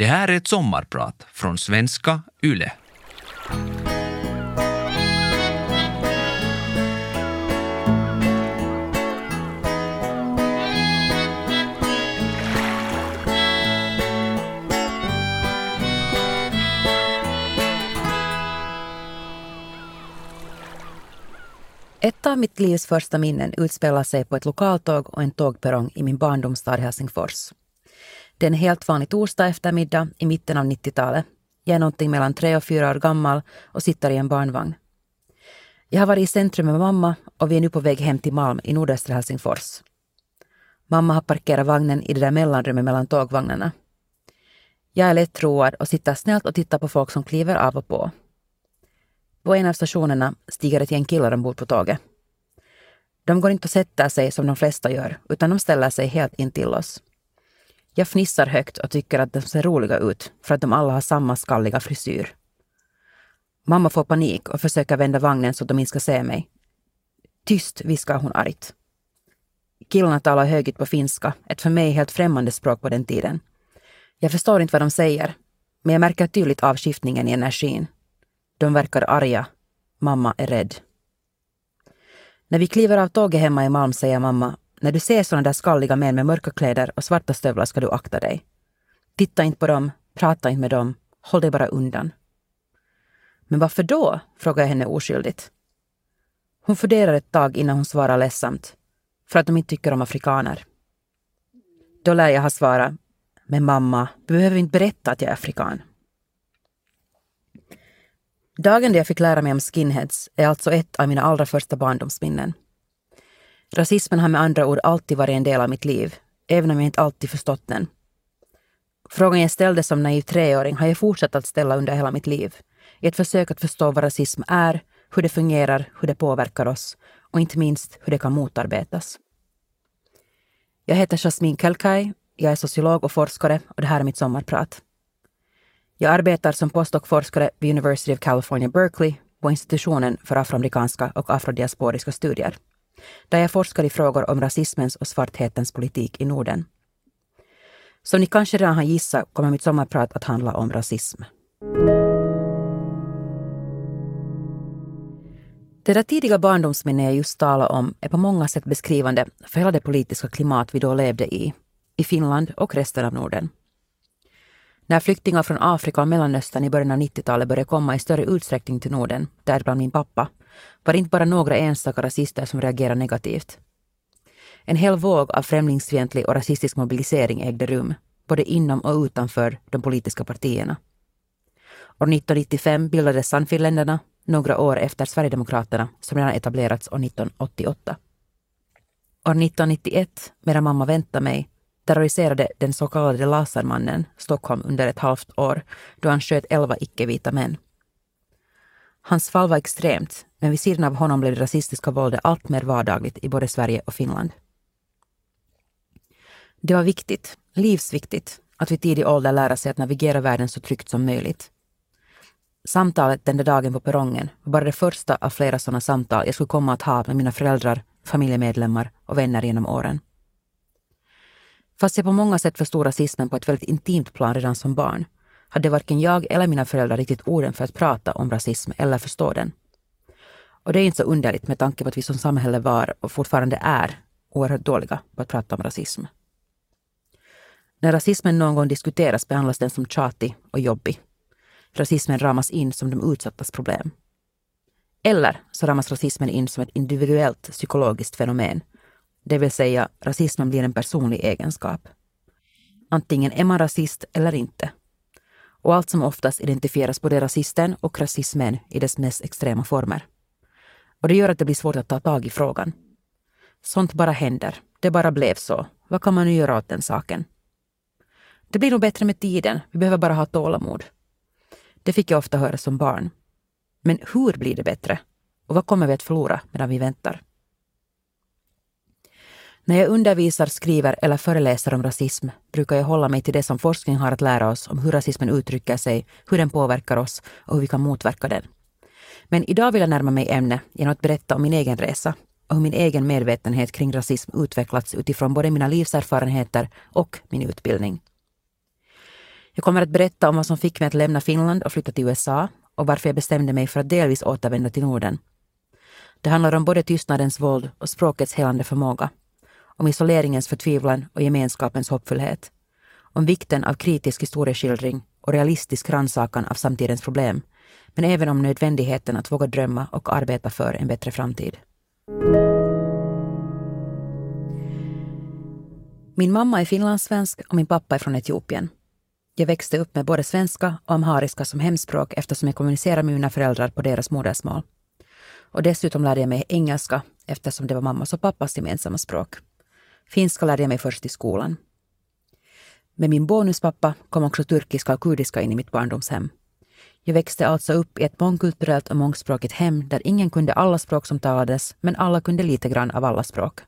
Det här är ett sommarprat från svenska YLE. Ett av mitt livs första minnen utspelar sig på ett lokaltåg och en tågperrong i min barndomsstad Helsingfors. Det är en helt vanlig torsdag eftermiddag i mitten av 90-talet. Jag är någonting mellan tre och fyra år gammal och sitter i en barnvagn. Jag har varit i centrum med mamma och vi är nu på väg hem till Malm i nordöstra Helsingfors. Mamma har parkerat vagnen i det där mellanrummet mellan tågvagnarna. Jag är lättroad och sitter snällt och tittar på folk som kliver av och på. På en av stationerna stiger ett gäng killar ombord på tåget. De går inte och sätter sig som de flesta gör, utan de ställer sig helt intill oss. Jag fnissar högt och tycker att de ser roliga ut för att de alla har samma skalliga frisyr. Mamma får panik och försöker vända vagnen så att de inte ska se mig. Tyst, viskar hon argt. Killarna talar högt på finska, ett för mig helt främmande språk på den tiden. Jag förstår inte vad de säger, men jag märker tydligt avskiftningen i energin. De verkar arga. Mamma är rädd. När vi kliver av tåget hemma i Malm säger mamma när du ser sådana där skalliga män med mörka kläder och svarta stövlar ska du akta dig. Titta inte på dem, prata inte med dem, håll dig bara undan. Men varför då? frågar jag henne oskyldigt. Hon funderar ett tag innan hon svarar ledsamt. För att de inte tycker om afrikaner. Då lär jag ha svarat. Men mamma, du behöver inte berätta att jag är afrikan. Dagen då jag fick lära mig om skinheads är alltså ett av mina allra första barndomsminnen. Rasismen har med andra ord alltid varit en del av mitt liv, även om jag inte alltid förstått den. Frågan jag ställde som naiv treåring har jag fortsatt att ställa under hela mitt liv, i ett försök att förstå vad rasism är, hur det fungerar, hur det påverkar oss och inte minst hur det kan motarbetas. Jag heter Jasmine Kelkai, jag är sociolog och forskare och det här är mitt sommarprat. Jag arbetar som postdoc-forskare vid University of California, Berkeley på institutionen för afroamerikanska och afrodiasporiska studier, där jag forskar i frågor om rasismens och svarthetens politik i Norden. Som ni kanske redan har gissat kommer mitt sommarprat att handla om rasism. Det där tidiga barndomsminne jag just talade om är på många sätt beskrivande för hela det politiska klimat vi då levde i, i Finland och resten av Norden. När flyktingar från Afrika och Mellanöstern i början av 90-talet började komma i större utsträckning till Norden, däribland min pappa, var det inte bara några enstaka rasister som reagerade negativt. En hel våg av främlingsfientlig och rasistisk mobilisering ägde rum, både inom och utanför de politiska partierna. År 1995 bildades Sannfinländarna, några år efter Sverigedemokraterna som redan etablerats år 1988. År 1991, medan mamma väntade mig, terroriserade den så kallade Lasermannen Stockholm under ett halvt år då han sköt elva icke-vita män. Hans fall var extremt, men vid sidan av honom blev det rasistiska våldet allt mer vardagligt i både Sverige och Finland. Det var viktigt, livsviktigt, att vid tidig ålder lära sig att navigera världen så tryggt som möjligt. Samtalet den där dagen på perrongen var bara det första av flera sådana samtal jag skulle komma att ha med mina föräldrar, familjemedlemmar och vänner genom åren. Fast jag på många sätt förstod rasismen på ett väldigt intimt plan redan som barn hade varken jag eller mina föräldrar riktigt orden för att prata om rasism eller förstå den. Och det är inte så underligt med tanke på att vi som samhälle var och fortfarande är oerhört dåliga på att prata om rasism. När rasismen någon gång diskuteras behandlas den som tjatig och jobbig. Rasismen ramas in som de utsattas problem. Eller så ramas rasismen in som ett individuellt psykologiskt fenomen det vill säga, rasismen blir en personlig egenskap. Antingen är man rasist eller inte. Och allt som oftast identifieras både rasisten och rasismen i dess mest extrema former. Och det gör att det blir svårt att ta tag i frågan. Sånt bara händer. Det bara blev så. Vad kan man nu göra åt den saken? Det blir nog bättre med tiden. Vi behöver bara ha tålamod. Det fick jag ofta höra som barn. Men hur blir det bättre? Och vad kommer vi att förlora medan vi väntar? När jag undervisar, skriver eller föreläser om rasism brukar jag hålla mig till det som forskning har att lära oss om hur rasismen uttrycker sig, hur den påverkar oss och hur vi kan motverka den. Men idag vill jag närma mig ämnet genom att berätta om min egen resa och hur min egen medvetenhet kring rasism utvecklats utifrån både mina livserfarenheter och min utbildning. Jag kommer att berätta om vad som fick mig att lämna Finland och flytta till USA och varför jag bestämde mig för att delvis återvända till Norden. Det handlar om både tystnadens våld och språkets helande förmåga. Om isoleringens förtvivlan och gemenskapens hoppfullhet. Om vikten av kritisk historieskildring och realistisk rannsakan av samtidens problem. Men även om nödvändigheten att våga drömma och arbeta för en bättre framtid. Min mamma är finlandssvensk och min pappa är från Etiopien. Jag växte upp med både svenska och amhariska som hemspråk eftersom jag kommunicerade med mina föräldrar på deras modersmål. Och dessutom lärde jag mig engelska eftersom det var mammas och pappas gemensamma språk. Finska lärde jag mig först i skolan. Med min bonuspappa kom också turkiska och kurdiska in i mitt barndomshem. Jag växte alltså upp i ett mångkulturellt och mångspråkigt hem där ingen kunde alla språk som talades, men alla kunde lite grann av alla språk.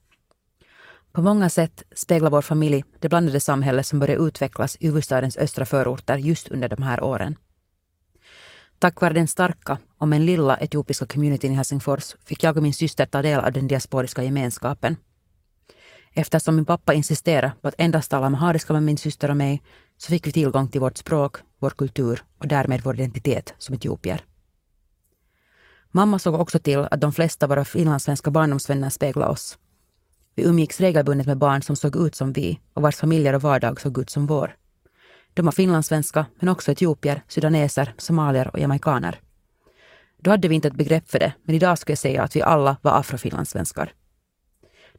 På många sätt speglar vår familj det blandade samhälle som började utvecklas i huvudstadens östra förorter just under de här åren. Tack vare den starka, om än lilla, etiopiska communityn i Helsingfors fick jag och min syster ta del av den diasporiska gemenskapen. Eftersom min pappa insisterade på att endast tala amhariska med min syster och mig så fick vi tillgång till vårt språk, vår kultur och därmed vår identitet som etiopier. Mamma såg också till att de flesta av våra finlandssvenska barndomsvänner speglade oss vi umgicks regelbundet med barn som såg ut som vi och vars familjer och vardag såg ut som vår. De var finlandssvenska, men också etiopier, sudaneser, somalier och jamaikaner. Då hade vi inte ett begrepp för det, men idag skulle jag säga att vi alla var afrofinlandssvenskar.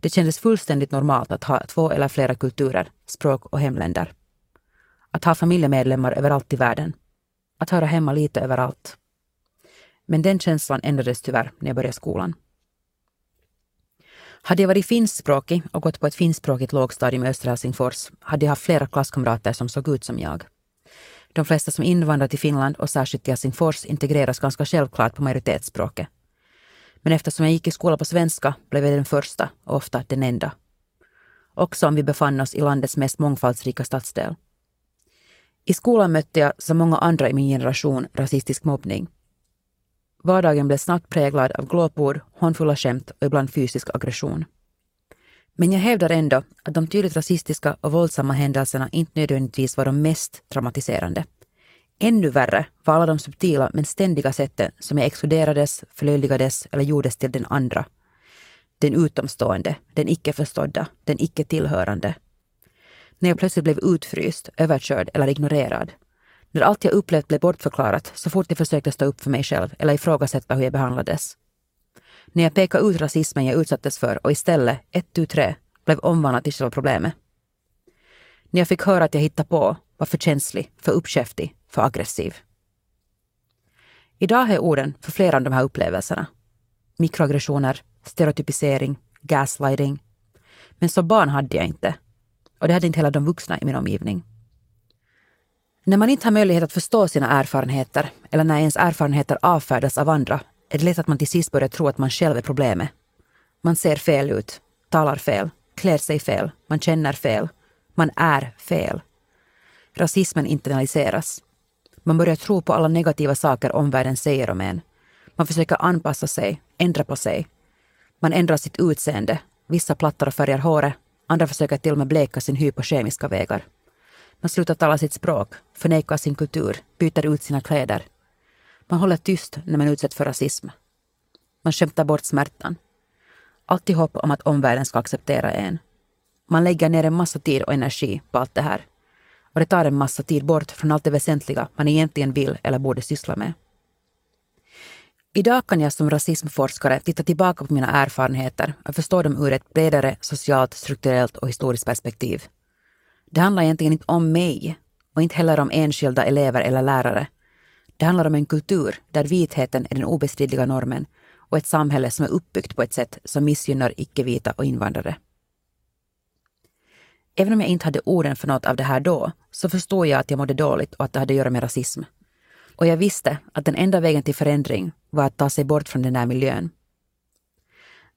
Det kändes fullständigt normalt att ha två eller flera kulturer, språk och hemländer. Att ha familjemedlemmar överallt i världen. Att höra hemma lite överallt. Men den känslan ändrades tyvärr när jag började skolan. Hade jag varit finskspråkig och gått på ett finskspråkigt lågstadium i östra Helsingfors hade jag haft flera klasskamrater som såg ut som jag. De flesta som invandrar till Finland och särskilt till Helsingfors integreras ganska självklart på majoritetsspråket. Men eftersom jag gick i skola på svenska blev jag den första och ofta den enda. Också om vi befann oss i landets mest mångfaldsrika stadsdel. I skolan mötte jag, som många andra i min generation, rasistisk mobbning Vardagen blev snabbt präglad av glåpord, hånfulla skämt och ibland fysisk aggression. Men jag hävdar ändå att de tydligt rasistiska och våldsamma händelserna inte nödvändigtvis var de mest traumatiserande. Ännu värre var alla de subtila men ständiga sätten som jag exkluderades, förlöjligades eller gjordes till den andra. Den utomstående, den icke förstådda, den icke tillhörande. När jag plötsligt blev utfryst, överkörd eller ignorerad när allt jag upplevt blev bortförklarat så fort jag försökte stå upp för mig själv eller ifrågasätta hur jag behandlades. När jag pekade ut rasismen jag utsattes för och istället, ett, tu, tre, blev omvandlad till själva problemet. När jag fick höra att jag hittade på, var för känslig, för uppkäftig, för aggressiv. Idag är orden för flera av de här upplevelserna. Mikroaggressioner, stereotypisering, gaslighting. Men som barn hade jag inte. Och det hade inte heller de vuxna i min omgivning. När man inte har möjlighet att förstå sina erfarenheter eller när ens erfarenheter avfärdas av andra är det lätt att man till sist börjar tro att man själv är problemet. Man ser fel ut, talar fel, klär sig fel, man känner fel, man är fel. Rasismen internaliseras. Man börjar tro på alla negativa saker omvärlden säger om en. Man försöker anpassa sig, ändra på sig. Man ändrar sitt utseende. Vissa plattar och färgar håret, andra försöker till och med bleka sin hy på kemiska vägar. Man slutar tala sitt språk, förnekar sin kultur, byter ut sina kläder. Man håller tyst när man utsätts för rasism. Man skämtar bort smärtan. Alltid hopp om att omvärlden ska acceptera en. Man lägger ner en massa tid och energi på allt det här. Och det tar en massa tid bort från allt det väsentliga man egentligen vill eller borde syssla med. Idag kan jag som rasismforskare titta tillbaka på mina erfarenheter och förstå dem ur ett bredare socialt, strukturellt och historiskt perspektiv. Det handlar egentligen inte om mig och inte heller om enskilda elever eller lärare. Det handlar om en kultur där vitheten är den obestridliga normen och ett samhälle som är uppbyggt på ett sätt som missgynnar icke-vita och invandrare. Även om jag inte hade orden för något av det här då, så förstod jag att jag mådde dåligt och att det hade att göra med rasism. Och jag visste att den enda vägen till förändring var att ta sig bort från den där miljön.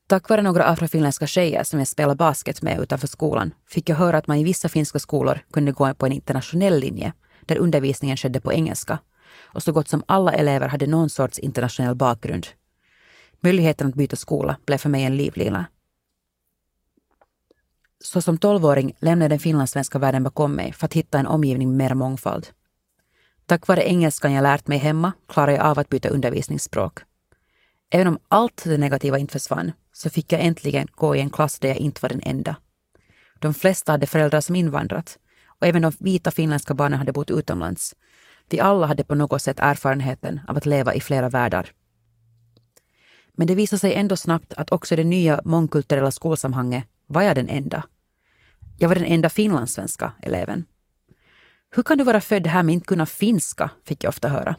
Tack vare några afrofinländska tjejer som jag spelade basket med utanför skolan fick jag höra att man i vissa finska skolor kunde gå på en internationell linje där undervisningen skedde på engelska och så gott som alla elever hade någon sorts internationell bakgrund. Möjligheten att byta skola blev för mig en livlina. Så som tolvåring lämnade jag den finlandssvenska världen bakom mig för att hitta en omgivning med mer mångfald. Tack vare engelskan jag lärt mig hemma klarade jag av att byta undervisningsspråk. Även om allt det negativa inte försvann så fick jag äntligen gå i en klass där jag inte var den enda. De flesta hade föräldrar som invandrat och även de vita finländska barnen hade bott utomlands. Vi alla hade på något sätt erfarenheten av att leva i flera världar. Men det visade sig ändå snabbt att också i det nya mångkulturella skolsamhanget var jag den enda. Jag var den enda finlandssvenska eleven. Hur kan du vara född här men inte kunna finska? fick jag ofta höra.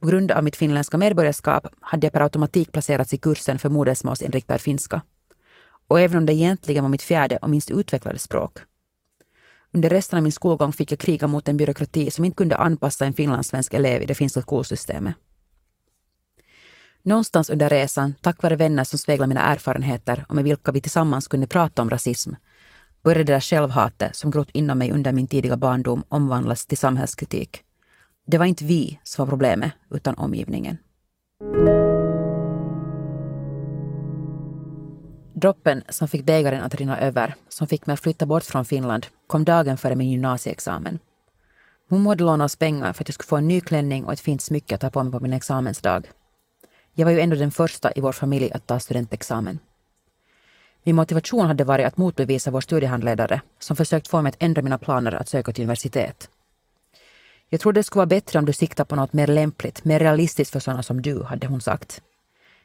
På grund av mitt finländska medborgarskap hade jag per automatik placerats i kursen för modersmålsinriktad finska. Och även om det egentligen var mitt fjärde och minst utvecklade språk. Under resten av min skolgång fick jag kriga mot en byråkrati som inte kunde anpassa en finlandssvensk elev i det finska skolsystemet. Någonstans under resan, tack vare vänner som speglar mina erfarenheter och med vilka vi tillsammans kunde prata om rasism, började det där självhatet som grott inom mig under min tidiga barndom omvandlas till samhällskritik. Det var inte vi som var problemet, utan omgivningen. Droppen som fick bägaren att rinna över, som fick mig att flytta bort från Finland, kom dagen före min gymnasieexamen. Hon hade lånat oss pengar för att jag skulle få en ny klänning och ett fint smycke att ta på mig på min examensdag. Jag var ju ändå den första i vår familj att ta studentexamen. Min motivation hade varit att motbevisa vår studiehandledare som försökt få mig att ändra mina planer att söka till universitet. Jag trodde det skulle vara bättre om du siktar på något mer lämpligt, mer realistiskt för sådana som du, hade hon sagt.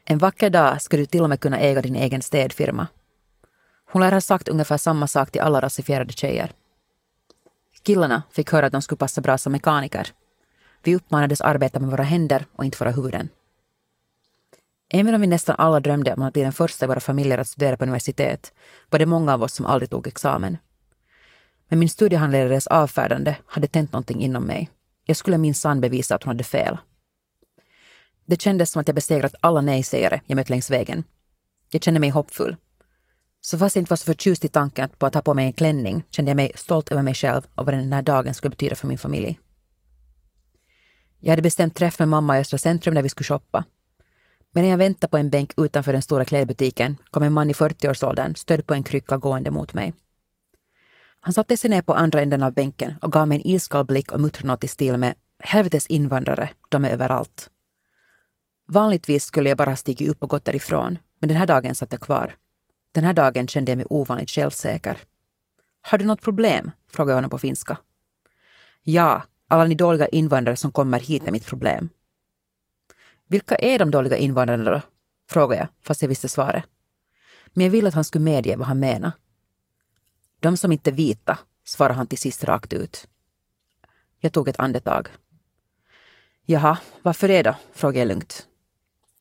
En vacker dag ska du till och med kunna äga din egen städfirma. Hon lär ha sagt ungefär samma sak till alla rasifierade tjejer. Killarna fick höra att de skulle passa bra som mekaniker. Vi uppmanades arbeta med våra händer och inte våra huvuden. Även om vi nästan alla drömde om att bli den första i våra familjer att studera på universitet var det många av oss som aldrig tog examen. Men min studiehandledares avfärdande hade tänt någonting inom mig. Jag skulle minsann bevisa att hon hade fel. Det kändes som att jag besegrat alla nej-sägare jag mött längs vägen. Jag kände mig hoppfull. Så fast jag inte var så förtjust i tanken på att ha på mig en klänning kände jag mig stolt över mig själv och vad den här dagen skulle betyda för min familj. Jag hade bestämt träff med mamma i Östra centrum där vi skulle shoppa. Medan jag väntar på en bänk utanför den stora klädbutiken kom en man i 40-årsåldern stödd på en krycka gående mot mig. Han satte sig ner på andra änden av bänken och gav mig en iskall blick och muttrade något i stil med ”Helvetes invandrare, de är överallt”. Vanligtvis skulle jag bara stigit upp och gått därifrån, men den här dagen satt jag kvar. Den här dagen kände jag mig ovanligt självsäker. Har du något problem? frågade jag honom på finska. Ja, alla ni dåliga invandrare som kommer hit är mitt problem. Vilka är de dåliga invandrarna då? frågade jag, fast jag visste svaret. Men jag ville att han skulle medge vad han menade. De som inte är vita, svarade han till sist rakt ut. Jag tog ett andetag. Jaha, varför det då? frågade jag lugnt.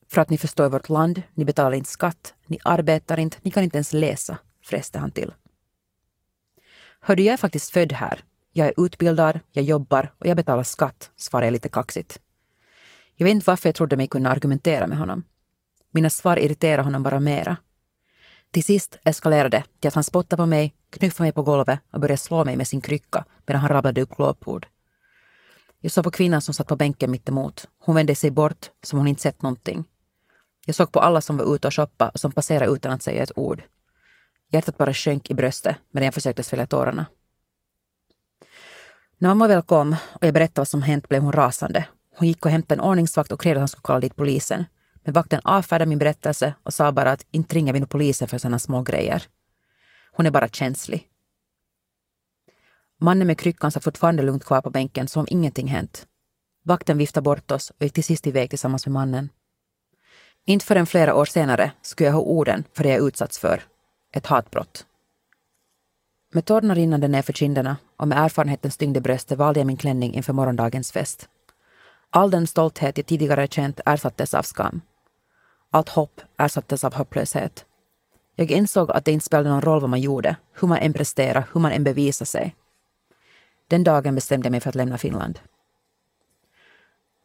För att ni förstår vårt land, ni betalar inte skatt, ni arbetar inte, ni kan inte ens läsa, fräste han till. Hördu, jag är faktiskt född här. Jag är utbildad, jag jobbar och jag betalar skatt, svarade jag lite kaxigt. Jag vet inte varför jag trodde mig kunna argumentera med honom. Mina svar irriterade honom bara mera. Till sist eskalerade det till att han spottade på mig, knuffade mig på golvet och började slå mig med sin krycka medan han rabblade upp glåpord. Jag såg på kvinnan som satt på bänken mittemot. Hon vände sig bort som hon inte sett någonting. Jag såg på alla som var ute och shoppade och som passerade utan att säga ett ord. Hjärtat bara sjönk i bröstet medan jag försökte svälja tårarna. När mamma väl kom och jag berättade vad som hänt blev hon rasande. Hon gick och hämtade en ordningsvakt och krävde att han skulle kalla dit polisen. Men vakten avfärdade min berättelse och sa bara att inte ringer vi nu polisen för sådana små grejer. Hon är bara känslig. Mannen med kryckan satt fortfarande lugnt kvar på bänken som om ingenting hänt. Vakten viftade bort oss och gick till sist iväg tillsammans med mannen. Inte förrän flera år senare skulle jag ha orden för det jag utsatts för. Ett hatbrott. Med tårna rinnande nerför kinderna och med erfarenhetens tyngd i bröstet valde jag min klänning inför morgondagens fest. All den stolthet jag tidigare känt ersattes av skam. Allt hopp ersattes av hopplöshet. Jag insåg att det inte spelade någon roll vad man gjorde, hur man än presterade, hur man än bevisade sig. Den dagen bestämde jag mig för att lämna Finland.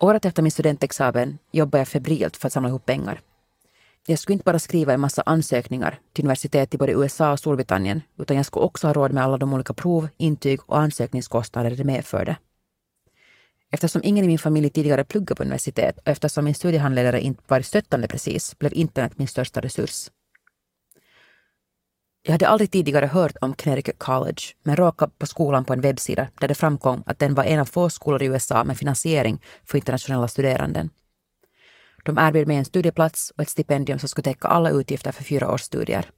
Året efter min studentexamen jobbade jag febrilt för att samla ihop pengar. Jag skulle inte bara skriva en massa ansökningar till universitet i både USA och Storbritannien, utan jag skulle också ha råd med alla de olika prov, intyg och ansökningskostnader det medförde. Eftersom ingen i min familj tidigare pluggat på universitet och eftersom min studiehandledare inte varit stöttande precis, blev internet min största resurs. Jag hade aldrig tidigare hört om Connecticut College, men råkade på skolan på en webbsida där det framkom att den var en av få skolor i USA med finansiering för internationella studeranden. De erbjöd mig en studieplats och ett stipendium som skulle täcka alla utgifter för fyra års studier.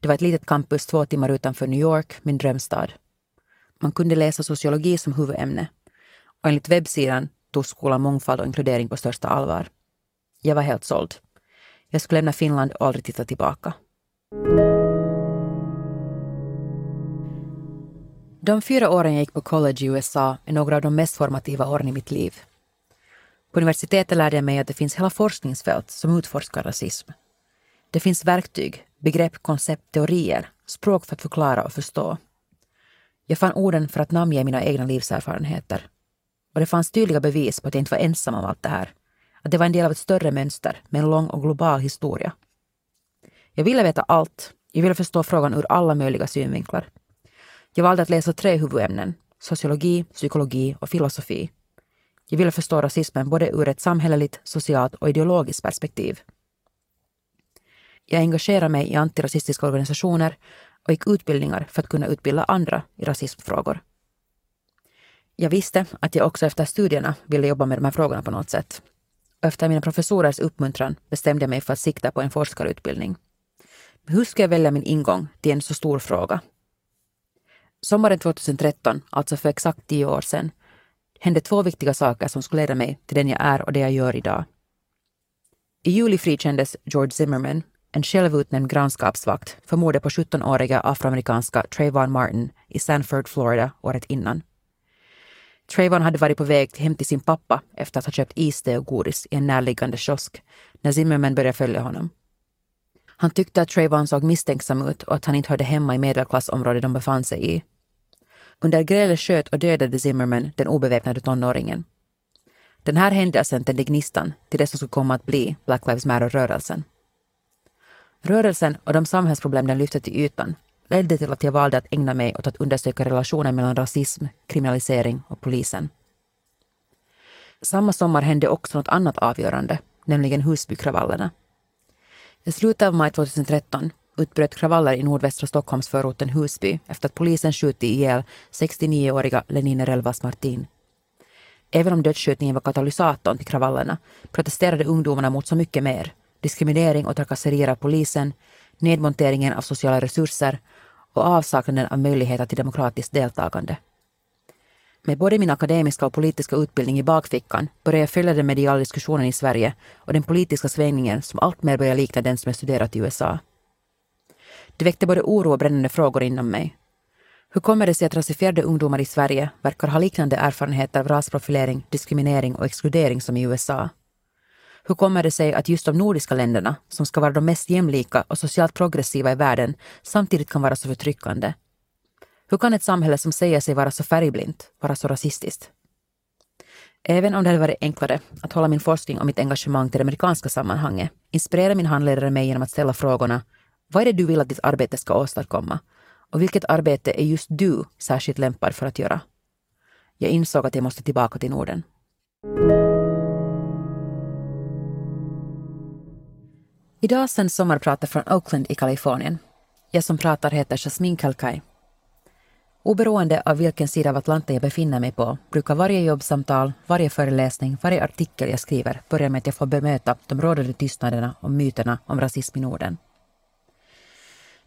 Det var ett litet campus två timmar utanför New York, min drömstad. Man kunde läsa sociologi som huvudämne. Och enligt webbsidan tog skolan mångfald och inkludering på största allvar. Jag var helt såld. Jag skulle lämna Finland och aldrig titta tillbaka. De fyra åren jag gick på college i USA är några av de mest formativa åren i mitt liv. På universitetet lärde jag mig att det finns hela forskningsfält som utforskar rasism. Det finns verktyg, begrepp, koncept, teorier, språk för att förklara och förstå. Jag fann orden för att namnge mina egna livserfarenheter. Och det fanns tydliga bevis på att jag inte var ensam om allt det här. Att det var en del av ett större mönster med en lång och global historia. Jag ville veta allt. Jag ville förstå frågan ur alla möjliga synvinklar. Jag valde att läsa tre huvudämnen, sociologi, psykologi och filosofi. Jag ville förstå rasismen både ur ett samhälleligt, socialt och ideologiskt perspektiv. Jag engagerade mig i antirasistiska organisationer och gick utbildningar för att kunna utbilda andra i rasismfrågor. Jag visste att jag också efter studierna ville jobba med de här frågorna på något sätt. Efter mina professorers uppmuntran bestämde jag mig för att sikta på en forskarutbildning. Men hur ska jag välja min ingång till en så stor fråga? Sommaren 2013, alltså för exakt tio år sedan, hände två viktiga saker som skulle leda mig till den jag är och det jag gör idag. I juli frikändes George Zimmerman, en självutnämnd grannskapsvakt för mordet på 17-åriga afroamerikanska Trayvon Martin i Sanford, Florida året innan. Trayvon hade varit på väg hem till sin pappa efter att ha köpt iste och godis i en närliggande kiosk när Zimmerman började följa honom. Han tyckte att Trayvon såg misstänksam ut och att han inte hörde hemma i medelklassområdet de befann sig i. Under grälet sköt och dödade Zimmerman den obeväpnade tonåringen. Den här händelsen tände gnistan till det som skulle komma att bli Black Lives Matter-rörelsen. Rörelsen och de samhällsproblem den lyfte till ytan ledde till att jag valde att ägna mig åt att undersöka relationen mellan rasism, kriminalisering och polisen. Samma sommar hände också något annat avgörande, nämligen Husbykravallerna. I slutet av maj 2013 utbröt kravaller i nordvästra Stockholmsförorten Husby efter att polisen skjutit ihjäl 69-åriga Lenine Relvas Martin. Även om dödsskjutningen var katalysatorn till kravallerna protesterade ungdomarna mot så mycket mer. Diskriminering och trakasserier av polisen, nedmonteringen av sociala resurser och avsaknaden av möjligheter till demokratiskt deltagande. Med både min akademiska och politiska utbildning i bakfickan började jag följa den mediala diskussionen i Sverige och den politiska svängningen som alltmer börjar likna den som jag studerat i USA. Det väckte både oro och brännande frågor inom mig. Hur kommer det sig att rasifierade ungdomar i Sverige verkar ha liknande erfarenheter av rasprofilering, diskriminering och exkludering som i USA? Hur kommer det sig att just de nordiska länderna, som ska vara de mest jämlika och socialt progressiva i världen, samtidigt kan vara så förtryckande? Hur kan ett samhälle som säger sig vara så färgblint vara så rasistiskt? Även om det hade varit enklare att hålla min forskning och mitt engagemang till det amerikanska sammanhanget inspirerar min handledare mig genom att ställa frågorna vad är det du vill att ditt arbete ska åstadkomma? Och vilket arbete är just du särskilt lämpad för att göra? Jag insåg att jag måste tillbaka till Norden. Idag sänds sommarpratet från Oakland i Kalifornien. Jag som pratar heter Jasmine Kalkai. Oberoende av vilken sida av Atlanten jag befinner mig på brukar varje jobbsamtal, varje föreläsning, varje artikel jag skriver börja med att jag får bemöta de rådande tystnaderna och myterna om rasism i Norden.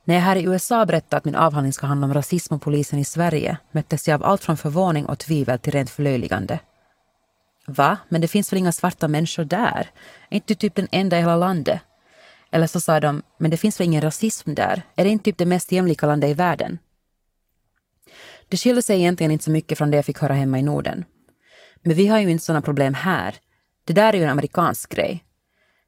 När jag här i USA berättade att min avhandling ska handla om rasism och polisen i Sverige möttes jag av allt från förvåning och tvivel till rent förlöjligande. Va? Men det finns väl inga svarta människor där? Är inte du typ den enda i hela landet? Eller så sa de, men det finns väl ingen rasism där? Är det inte typ det mest jämlika landet i världen? Det skiljer sig egentligen inte så mycket från det jag fick höra hemma i Norden. Men vi har ju inte sådana problem här. Det där är ju en amerikansk grej.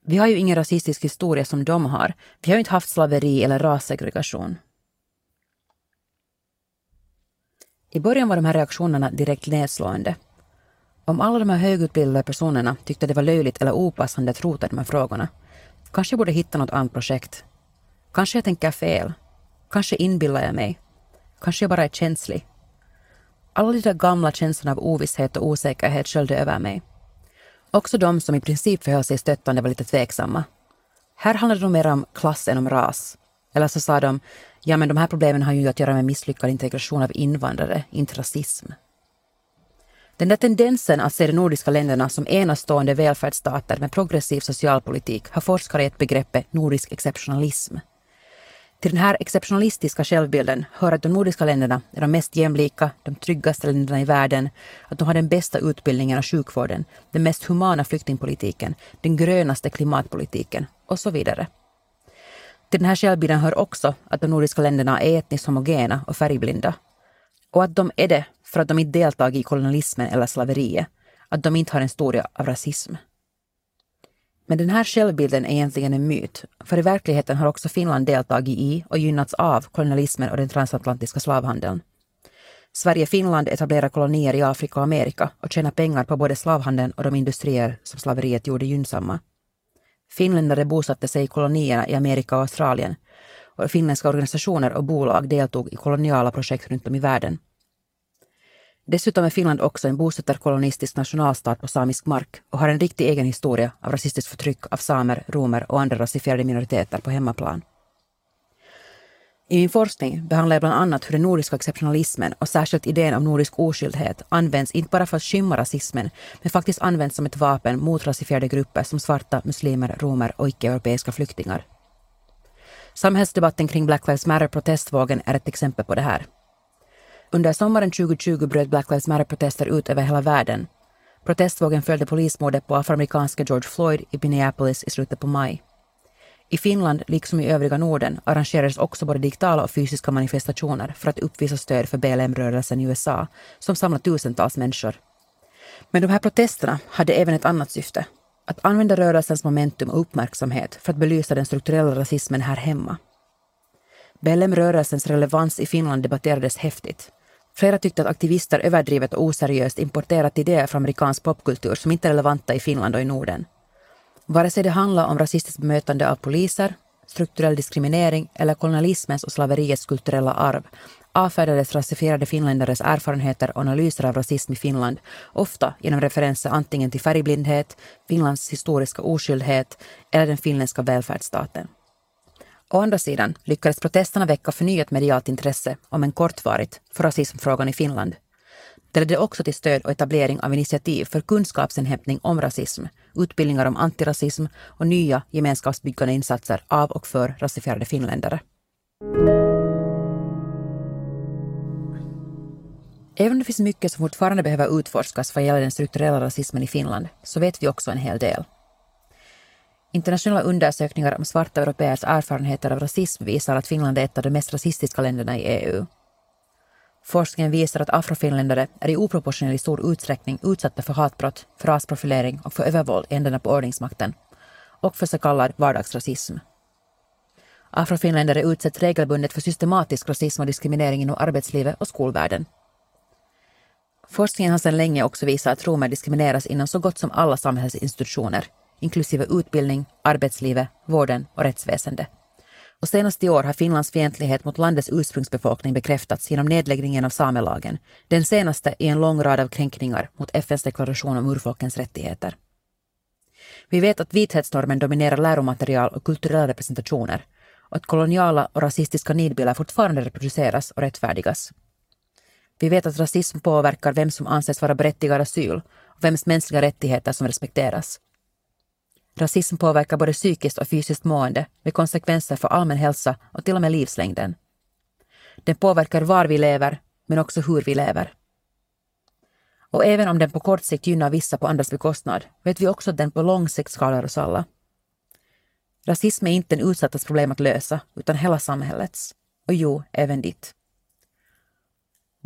Vi har ju ingen rasistisk historia som de har. Vi har ju inte haft slaveri eller rassegregation. I början var de här reaktionerna direkt nedslående. Om alla de här högutbildade personerna tyckte det var löjligt eller opassande att rota de här frågorna, kanske jag borde hitta något annat projekt. Kanske jag tänker fel. Kanske inbillar jag mig. Kanske jag bara är känslig. Alla de där gamla känslorna av ovisshet och osäkerhet sköljde över mig. Också de som i princip förhöll sig stöttande var lite tveksamma. Här handlade det mer om klass än om ras. Eller så sa de, Ja, men de här problemen har ju att göra med misslyckad integration av invandrare, inte rasism. Den där tendensen att se de nordiska länderna som enastående välfärdsstater med progressiv socialpolitik har forskare gett begreppet nordisk exceptionalism. Till den här exceptionalistiska självbilden hör att de nordiska länderna är de mest jämlika, de tryggaste länderna i världen, att de har den bästa utbildningen och sjukvården, den mest humana flyktingpolitiken, den grönaste klimatpolitiken och så vidare. Till den här självbilden hör också att de nordiska länderna är etniskt homogena och färgblinda. Och att de är det för att de inte deltagit i kolonialismen eller slaveriet, att de inte har en historia av rasism. Men den här självbilden är egentligen en myt, för i verkligheten har också Finland deltagit i och gynnats av kolonialismen och den transatlantiska slavhandeln. Sverige-Finland etablerar kolonier i Afrika och Amerika och tjänar pengar på både slavhandeln och de industrier som slaveriet gjorde gynnsamma. Finländare bosatte sig i kolonierna i Amerika och Australien finländska organisationer och bolag deltog i koloniala projekt runt om i världen. Dessutom är Finland också en bosättarkolonistisk nationalstat på samisk mark och har en riktig egen historia av rasistiskt förtryck av samer, romer och andra rasifierade minoriteter på hemmaplan. I min forskning behandlar jag bland annat hur den nordiska exceptionalismen och särskilt idén om nordisk oskyldighet används inte bara för att skymma rasismen, men faktiskt används som ett vapen mot rasifierade grupper som svarta, muslimer, romer och icke-europeiska flyktingar. Samhällsdebatten kring Black Lives Matter-protestvågen är ett exempel på det här. Under sommaren 2020 bröt Black Lives Matter-protester ut över hela världen. Protestvågen följde polismordet på afroamerikanska George Floyd i Minneapolis i slutet på maj. I Finland, liksom i övriga Norden, arrangerades också både digitala och fysiska manifestationer för att uppvisa stöd för BLM-rörelsen i USA, som samlat tusentals människor. Men de här protesterna hade även ett annat syfte. Att använda rörelsens momentum och uppmärksamhet för att belysa den strukturella rasismen här hemma. BLM-rörelsens relevans i Finland debatterades häftigt. Flera tyckte att aktivister överdrivet och oseriöst importerat idéer från amerikansk popkultur som inte är relevanta i Finland och i Norden. Vare sig det handlar om rasistiskt bemötande av poliser, strukturell diskriminering eller kolonialismens och slaveriets kulturella arv avfärdades rasifierade finländares erfarenheter och analyser av rasism i Finland, ofta genom referenser antingen till färgblindhet, Finlands historiska oskyldighet eller den finländska välfärdsstaten. Å andra sidan lyckades protesterna väcka förnyat medialt intresse, om än kortvarigt, för rasismfrågan i Finland. Det ledde också till stöd och etablering av initiativ för kunskapsinhämtning om rasism, utbildningar om antirasism och nya gemenskapsbyggande insatser av och för rasifierade finländare. Även om det finns mycket som fortfarande behöver utforskas vad gäller den strukturella rasismen i Finland, så vet vi också en hel del. Internationella undersökningar om svarta europeers erfarenheter av rasism visar att Finland är ett av de mest rasistiska länderna i EU. Forskningen visar att afrofinländare är i oproportionerligt stor utsträckning utsatta för hatbrott, för rasprofilering och för övervåld i ändarna på ordningsmakten och för så kallad vardagsrasism. Afrofinländare utsätts regelbundet för systematisk rasism och diskriminering inom arbetslivet och skolvärlden. Forskningen har sedan länge också visat att romer diskrimineras inom så gott som alla samhällsinstitutioner inklusive utbildning, arbetslivet, vården och rättsväsende. Och senast i år har Finlands fientlighet mot landets ursprungsbefolkning bekräftats genom nedläggningen av samelagen, den senaste i en lång rad av kränkningar mot FNs deklaration om urfolkens rättigheter. Vi vet att vithetsnormen dominerar läromaterial och kulturella representationer och att koloniala och rasistiska nidbilder fortfarande reproduceras och rättfärdigas. Vi vet att rasism påverkar vem som anses vara berättigad asyl och vems mänskliga rättigheter som respekteras. Rasism påverkar både psykiskt och fysiskt mående med konsekvenser för allmän hälsa och till och med livslängden. Den påverkar var vi lever, men också hur vi lever. Och även om den på kort sikt gynnar vissa på andras bekostnad, vet vi också att den på lång sikt skadar oss alla. Rasism är inte en utsattas problem att lösa, utan hela samhällets. Och jo, även ditt.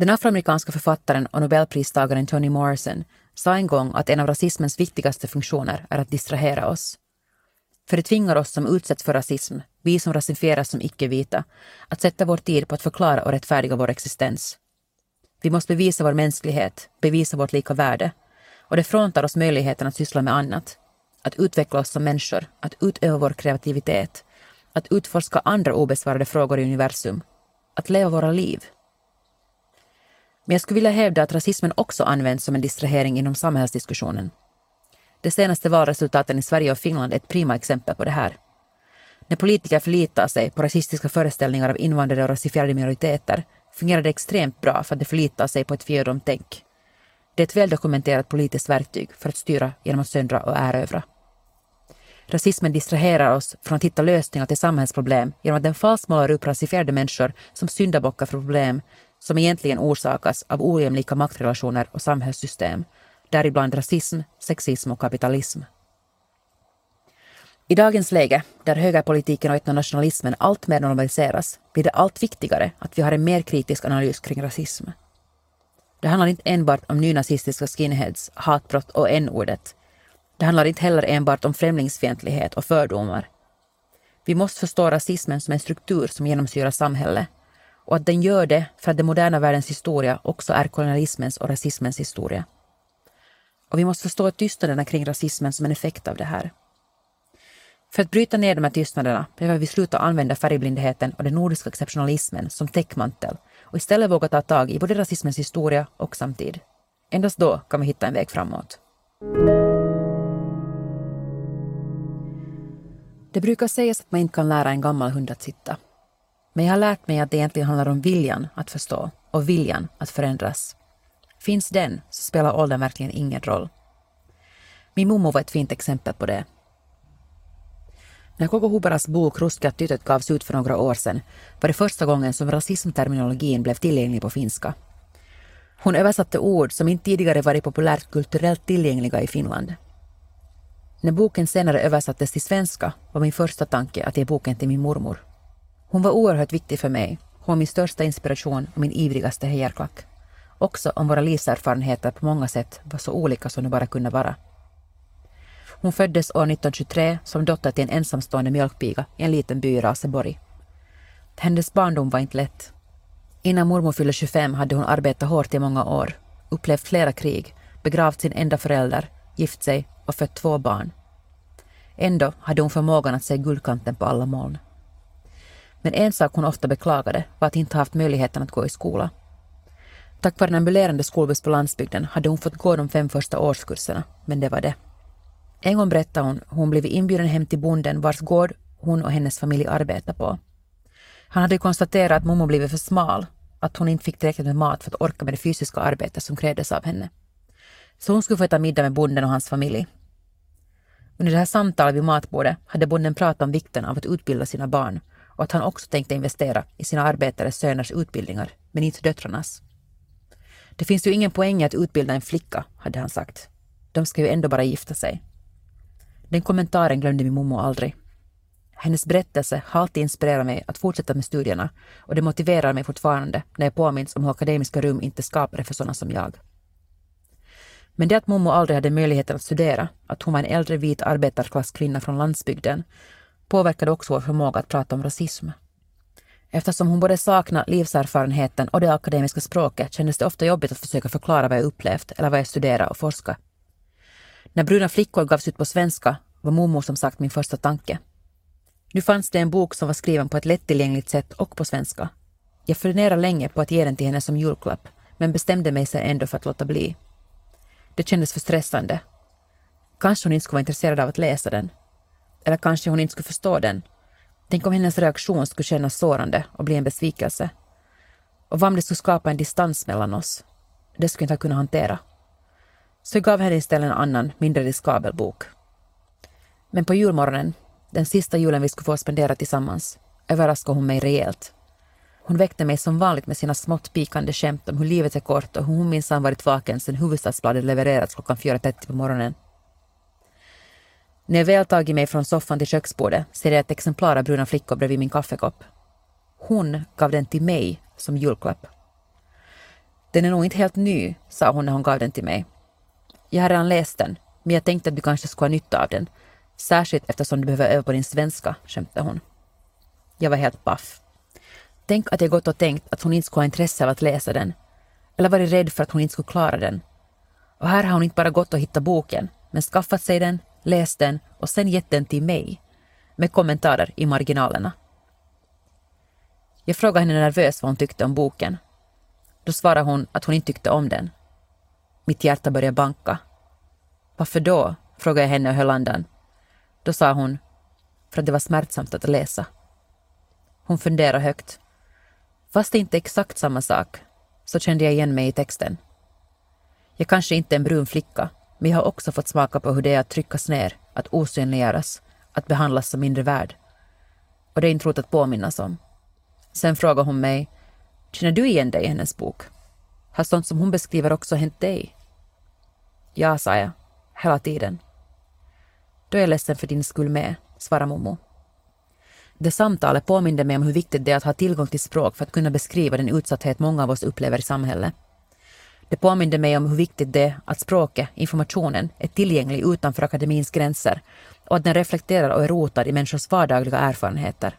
Den afroamerikanska författaren och nobelpristagaren Toni Morrison sa en gång att en av rasismens viktigaste funktioner är att distrahera oss. För det tvingar oss som utsätts för rasism, vi som rasifieras som icke-vita, att sätta vår tid på att förklara och rättfärdiga vår existens. Vi måste bevisa vår mänsklighet, bevisa vårt lika värde. Och det fråntar oss möjligheten att syssla med annat. Att utveckla oss som människor, att utöva vår kreativitet, att utforska andra obesvarade frågor i universum, att leva våra liv. Men jag skulle vilja hävda att rasismen också används som en distrahering inom samhällsdiskussionen. De senaste valresultaten i Sverige och Finland är ett prima exempel på det här. När politiker förlitar sig på rasistiska föreställningar av invandrare och rasifierade minoriteter fungerar det extremt bra för att de förlitar sig på ett tänk. Det är ett väldokumenterat politiskt verktyg för att styra genom att söndra och erövra. Rasismen distraherar oss från att hitta lösningar till samhällsproblem genom att den falskmålar upp rasifierade människor som syndabockar för problem som egentligen orsakas av ojämlika maktrelationer och samhällssystem, däribland rasism, sexism och kapitalism. I dagens läge, där högerpolitiken och etnonationalismen alltmer normaliseras, blir det allt viktigare att vi har en mer kritisk analys kring rasism. Det handlar inte enbart om nynazistiska skinheads, hatbrott och n-ordet. Det handlar inte heller enbart om främlingsfientlighet och fördomar. Vi måste förstå rasismen som en struktur som genomsyrar samhället och att den gör det för att den moderna världens historia också är kolonialismens och rasismens historia. Och vi måste förstå tystnaderna kring rasismen som en effekt av det här. För att bryta ner de här tystnaderna behöver vi sluta använda färgblindheten och den nordiska exceptionalismen som täckmantel och istället våga ta tag i både rasismens historia och samtid. Endast då kan vi hitta en väg framåt. Det brukar sägas att man inte kan lära en gammal hund att sitta. Men jag har lärt mig att det egentligen handlar om viljan att förstå och viljan att förändras. Finns den så spelar åldern verkligen ingen roll. Min mormor var ett fint exempel på det. När Koko Huberas bok Ruskeat gavs ut för några år sedan var det första gången som rasismterminologin blev tillgänglig på finska. Hon översatte ord som inte tidigare varit populärt kulturellt tillgängliga i Finland. När boken senare översattes till svenska var min första tanke att ge boken till min mormor. Hon var oerhört viktig för mig. Hon var min största inspiration och min ivrigaste hejarklack. Också om våra livserfarenheter på många sätt var så olika som de bara kunde vara. Hon föddes år 1923 som dotter till en ensamstående mjölkpiga i en liten by i Raseborg. Hennes barndom var inte lätt. Innan mormor fyllde 25 hade hon arbetat hårt i många år, upplevt flera krig, begravt sin enda förälder, gift sig och fött två barn. Ändå hade hon förmågan att se guldkanten på alla moln. Men en sak hon ofta beklagade var att inte ha haft möjligheten att gå i skola. Tack vare en ambulerande skolbuss på landsbygden hade hon fått gå de fem första årskurserna, men det var det. En gång berättade hon hur hon blivit inbjuden hem till bonden vars gård hon och hennes familj arbetar på. Han hade konstaterat att mormor blivit för smal, att hon inte fick tillräckligt med mat för att orka med det fysiska arbetet som krävdes av henne. Så hon skulle få äta middag med bonden och hans familj. Under det här samtalet vid matbordet hade bonden pratat om vikten av att utbilda sina barn och att han också tänkte investera i sina arbetares söners utbildningar, men inte döttrarnas. Det finns ju ingen poäng i att utbilda en flicka, hade han sagt. De ska ju ändå bara gifta sig. Den kommentaren glömde min mormor aldrig. Hennes berättelse har alltid inspirerat mig att fortsätta med studierna och det motiverar mig fortfarande när jag påminns om hur akademiska rum inte skapade för sådana som jag. Men det att mormor aldrig hade möjligheten att studera, att hon var en äldre vit arbetarklasskvinna från landsbygden, påverkade också vår förmåga att prata om rasism. Eftersom hon både saknade livserfarenheten och det akademiska språket kändes det ofta jobbigt att försöka förklara vad jag upplevt eller vad jag studerat och forskat. När Bruna flickor gavs ut på svenska var mormor som sagt min första tanke. Nu fanns det en bok som var skriven på ett lättillgängligt sätt och på svenska. Jag funderade länge på att ge den till henne som julklapp, men bestämde mig sen ändå för att låta bli. Det kändes för stressande. Kanske hon inte skulle vara intresserad av att läsa den. Eller kanske hon inte skulle förstå den. Tänk om hennes reaktion skulle kännas sårande och bli en besvikelse. Och vad om det skulle skapa en distans mellan oss? Det skulle jag inte kunna hantera. Så jag gav henne istället en annan, mindre riskabel bok. Men på julmorgonen, den sista julen vi skulle få spendera tillsammans, överraskade hon mig rejält. Hon väckte mig som vanligt med sina smått pikande skämt om hur livet är kort och hur hon minsann varit vaken sedan huvudstadsbladet levererats klockan 4.30 på morgonen. När jag väl tagit mig från soffan till köksbordet ser jag ett exemplar av Bruna flickor bredvid min kaffekopp. Hon gav den till mig som julklapp. Den är nog inte helt ny, sa hon när hon gav den till mig. Jag har redan läst den, men jag tänkte att du kanske skulle ha nytta av den. Särskilt eftersom du behöver öva på din svenska, skämtade hon. Jag var helt baff. Tänk att jag gått och tänkt att hon inte skulle ha intresse av att läsa den. Eller varit rädd för att hon inte skulle klara den. Och här har hon inte bara gått och hittat boken, men skaffat sig den, läst den och sen gett den till mig. Med kommentarer i marginalerna. Jag frågade henne nervöst vad hon tyckte om boken. Då svarade hon att hon inte tyckte om den. Mitt hjärta började banka. Varför då? frågade jag henne och höll andan. Då sa hon, för att det var smärtsamt att läsa. Hon funderade högt. Fast det inte är exakt samma sak så kände jag igen mig i texten. Jag kanske inte är en brun flicka, men jag har också fått smaka på hur det är att tryckas ner, att osynliggöras, att behandlas som mindre värd. Och det är inte roligt att påminnas om. Sen frågar hon mig, känner du igen dig i hennes bok? Har sånt som hon beskriver också hänt dig? Ja, sa jag, hela tiden. Då är jag ledsen för din skull med, svarar Momo. Det samtalet påminde mig om hur viktigt det är att ha tillgång till språk för att kunna beskriva den utsatthet många av oss upplever i samhället. Det påminde mig om hur viktigt det är att språket, informationen, är tillgänglig utanför akademins gränser och att den reflekterar och är rotad i människors vardagliga erfarenheter.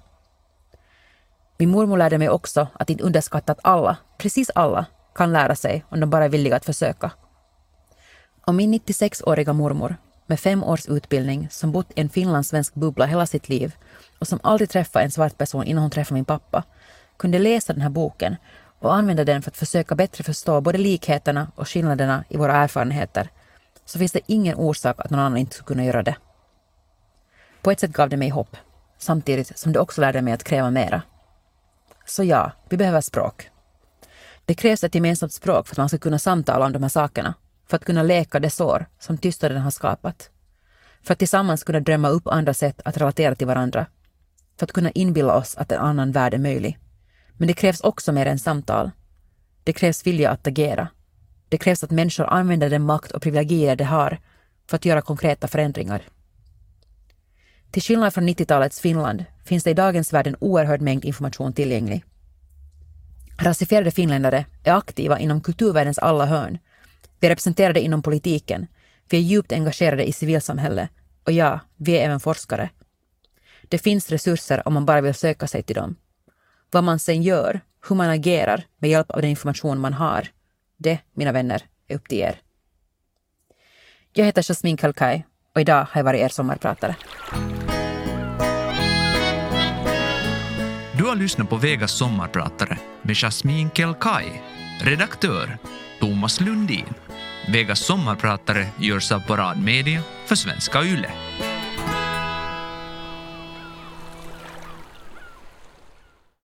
Min mormor lärde mig också att inte underskatta att alla, precis alla, kan lära sig om de bara är villiga att försöka. Och min 96-åriga mormor med fem års utbildning som bott i en finlandssvensk bubbla hela sitt liv och som aldrig träffade en svart person innan hon träffade min pappa, kunde läsa den här boken och använda den för att försöka bättre förstå både likheterna och skillnaderna i våra erfarenheter, så finns det ingen orsak att någon annan inte skulle kunna göra det. På ett sätt gav det mig hopp, samtidigt som det också lärde mig att kräva mera. Så ja, vi behöver språk. Det krävs ett gemensamt språk för att man ska kunna samtala om de här sakerna, för att kunna läka det sår som tystnaden har skapat. För att tillsammans kunna drömma upp andra sätt att relatera till varandra. För att kunna inbilla oss att en annan värld är möjlig. Men det krävs också mer än samtal. Det krävs vilja att agera. Det krävs att människor använder den makt och privilegier de har för att göra konkreta förändringar. Till skillnad från 90-talets Finland finns det i dagens värld en oerhörd mängd information tillgänglig. Rasifierade finländare är aktiva inom kulturvärldens alla hörn. Vi är representerade inom politiken. Vi är djupt engagerade i civilsamhället. Och ja, vi är även forskare. Det finns resurser om man bara vill söka sig till dem. Vad man sen gör, hur man agerar med hjälp av den information man har, det, mina vänner, är upp till er. Jag heter Jasmin Kalkai och idag har jag varit er sommarpratare. Du har lyssnat på Vegas sommarpratare med Jasmin Kelkai, redaktör Thomas Lundin. Vegas sommarpratare görs av Parad Media för Svenska Yle.